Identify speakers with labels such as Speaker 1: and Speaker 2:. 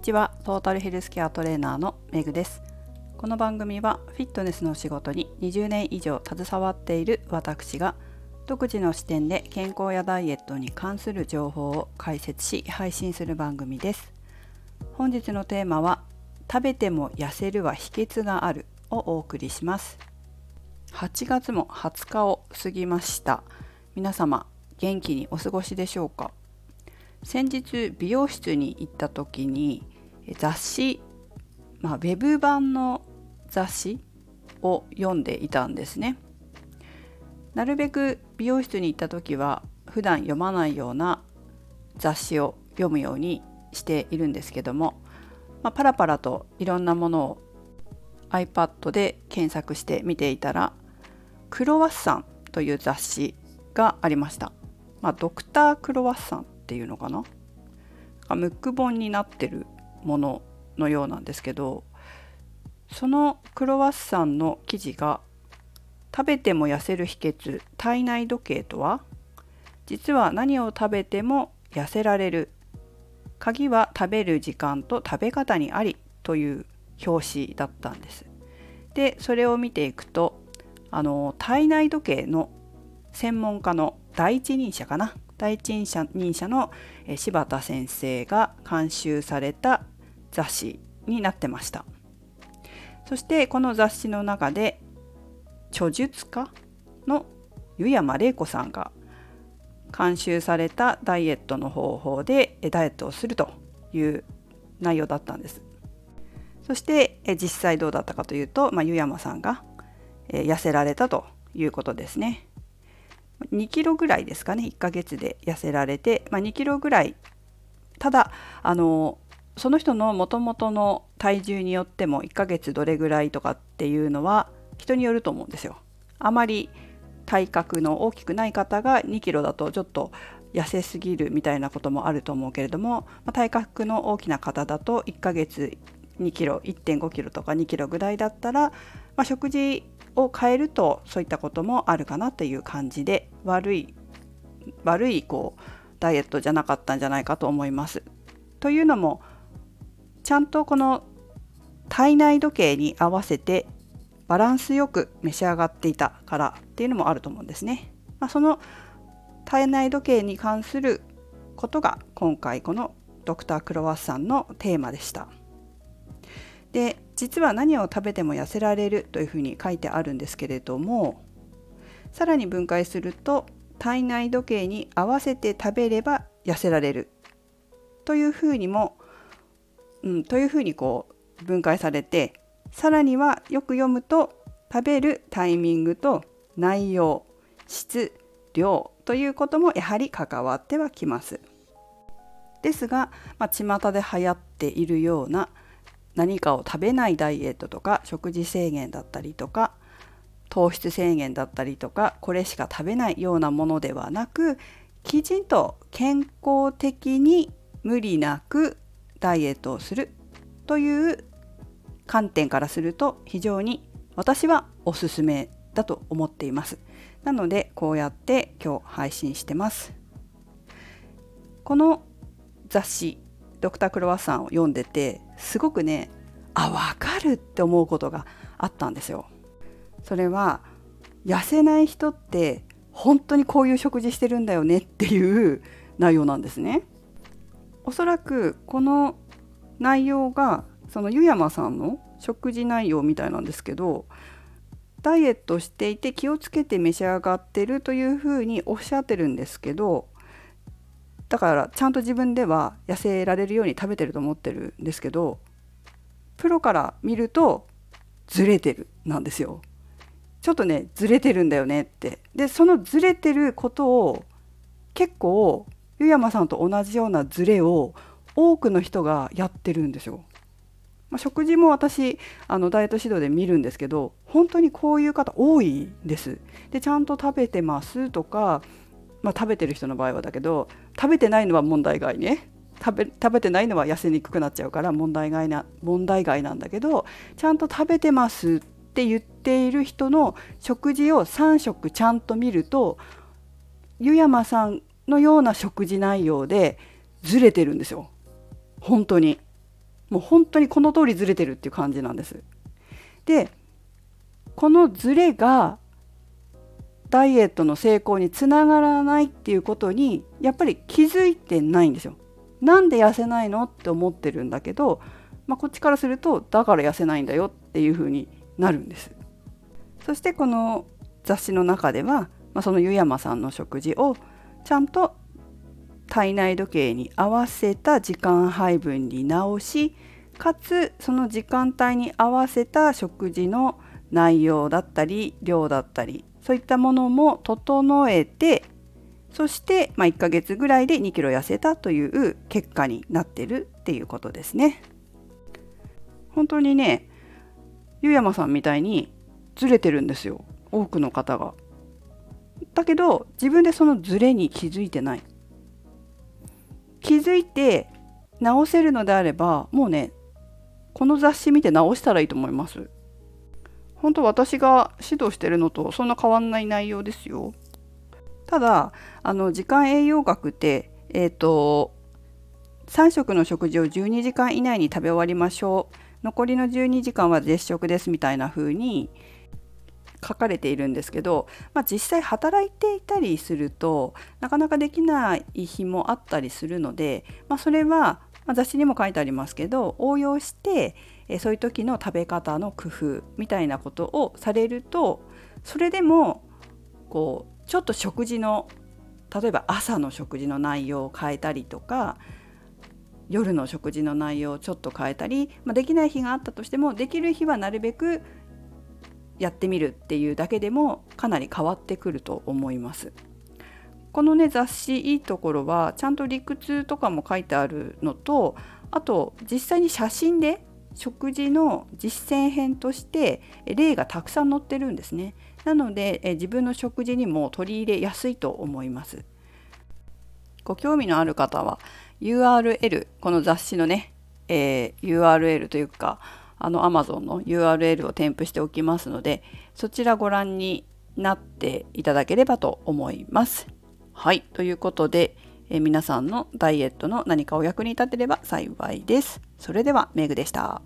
Speaker 1: ちは。トータルヘルスケアトレーナーのめぐです。この番組はフィットネスの仕事に20年以上携わっている私が独自の視点で健康やダイエットに関する情報を解説し配信する番組です。本日のテーマは食べても痩せるは秘訣があるをお送りします。8月も20日を過ぎました。皆様元気にお過ごしでしょうか？先日美容室に行った時に雑誌、まあ、ウェブ版の雑誌を読んでいたんですね。なるべく美容室に行った時は普段読まないような雑誌を読むようにしているんですけども、まあ、パラパラといろんなものを iPad で検索して見ていたら「クロワッサン」という雑誌がありました。まあ、ドクタークロワッサンっていうのかな？ムック本になってるもののようなんですけどそのクロワッサンの生地が食べても痩せる秘訣体内時計とは実は何を食べても痩せられる鍵は食べる時間と食べ方にありという表紙だったんです。でそれを見ていくとあの体内時計の専門家の第一人者かな第一人者の柴田先生が監修された雑誌になってました。そしてこの雑誌の中で著述家の湯山玲子さんが監修されたダイエットの方法でダイエットをするという内容だったんです。そして実際どうだったかというと、まあ、湯山さんが痩せられたということですね。2キロぐらいですかね1ヶ月で痩せられて、まあ、2キロぐらい。ただあのその人のもともとの体重によっても1ヶ月どれぐらいとかっていうのは人によると思うんですよ。あまり体格の大きくない方が2キロだとちょっと痩せすぎるみたいなこともあると思うけれども、体格の大きな方だと1ヶ月2キロ1.5キロとか2キロぐらいだったら、まあ、食事を変えるとそういったこともあるかなという感じで悪い悪いこうダイエットじゃなかったんじゃないかと思います。というのもちゃんとこの体内時計に合わせてバランスよく召し上がっていたからっていうのもあると思うんですね。まあ、その体内時計に関することが今回このドクタークロワッサンのテーマでした。で実は何を食べても痩せられるというふうに書いてあるんですけれどもさらに分解すると体内時計に合わせて食べれば痩せられるというふうにも、うん、というふうにこう分解されてさらにはよく読むと食べるタイミングと内容質量ということもやはり関わってはきます。ですが、まあ、巷で流行っているような何かを食べないダイエットとか食事制限だったりとか糖質制限だったりとかこれしか食べないようなものではなくきちんと健康的に無理なくダイエットをするという観点からすると非常に私はおすすめだと思っていますなのでこうやって今日配信してますこの雑誌ドクタークロワッサンを読んでてすごくねあ分かるって思うことがあったんですよ。それは痩せない人って本当にこういう食事してるんだよねっていう内容なんですね。おそらくこの内容がその湯山さんの食事内容みたいなんですけどダイエットしていて気をつけて召し上がってるというふうにおっしゃってるんですけどだからちゃんと自分では痩せられるように食べてると思ってるんですけどプロから見るとずれてるなんですよ。ちょっとねずれてるんだよねってでそのずれてることを結構湯山さんと同じようなずれを多くの人がやってるんですよ。まあ、食事も私あのダイエット指導で見るんですけど本当にこういう方多いです。でちゃんと食べてますとかまあ、食べてる人の場合はだけど食べてないのは問題外ね食べ食べてないのは痩せにくくなっちゃうから問題外な問題外なんだけどちゃんと食べてますって言っている人の食事を3食ちゃんと見ると湯山さんのような食事内容でずれてるんですよ本当に。もう本当にこの通りずれてるっていう感じなんです。でこのずれがダイエットの成功につながらないっていうことにやっぱり気づいてないんですよ。なんで痩せないのって思ってるんだけど、まあ、こっちからするとだから痩せないんだよっていうふうになるんです。そしてこの雑誌の中では、まあ、その湯山さんの食事をちゃんと体内時計に合わせた時間配分に直しかつその時間帯に合わせた食事の内容だったり量だったりそういったものも整えてそして、ま、1ヶ月ぐらいで2キロ痩せたという結果になってるっていうことですね。本当にね湯山さんみたいにずれてるんですよ多くの方が。だけど自分でそのずれに気づいてない。気づいて直せるのであればもうねこの雑誌見て直したらいいと思います。本当私が指導してるのとそんな変わんない内容ですよ。ただあの時間栄養学ってえっ、ー、と3食の食事を12時間以内に食べ終わりましょう残りの12時間は絶食ですみたいな風に書かれているんですけど、まあ、実際働いていたりするとなかなかできない日もあったりするので、まあ、それは雑誌にも書いてありますけど応用してそういう時の食べ方の工夫みたいなことをされるとそれでもこうちょっと食事の例えば朝の食事の内容を変えたりとか夜の食事の内容をちょっと変えたり、まあ、できない日があったとしてもできる日はなるべくやってみるっていうだけでもかなり変わってくると思います。このね雑誌いいところはちゃんと理屈とかも書いてあるのとあと実際に写真で食事の実践編として例がたくさん載ってるんですね。なので自分の食事にも取り入れやすいと思います。ご興味のある方は URL この雑誌のね、えー、URL というかあの Amazon の URL を添付しておきますのでそちらご覧になっていただければと思います。はい。ということで、え、皆さんのダイエットの何かお役に立てれば幸いです。それでは、メグでした。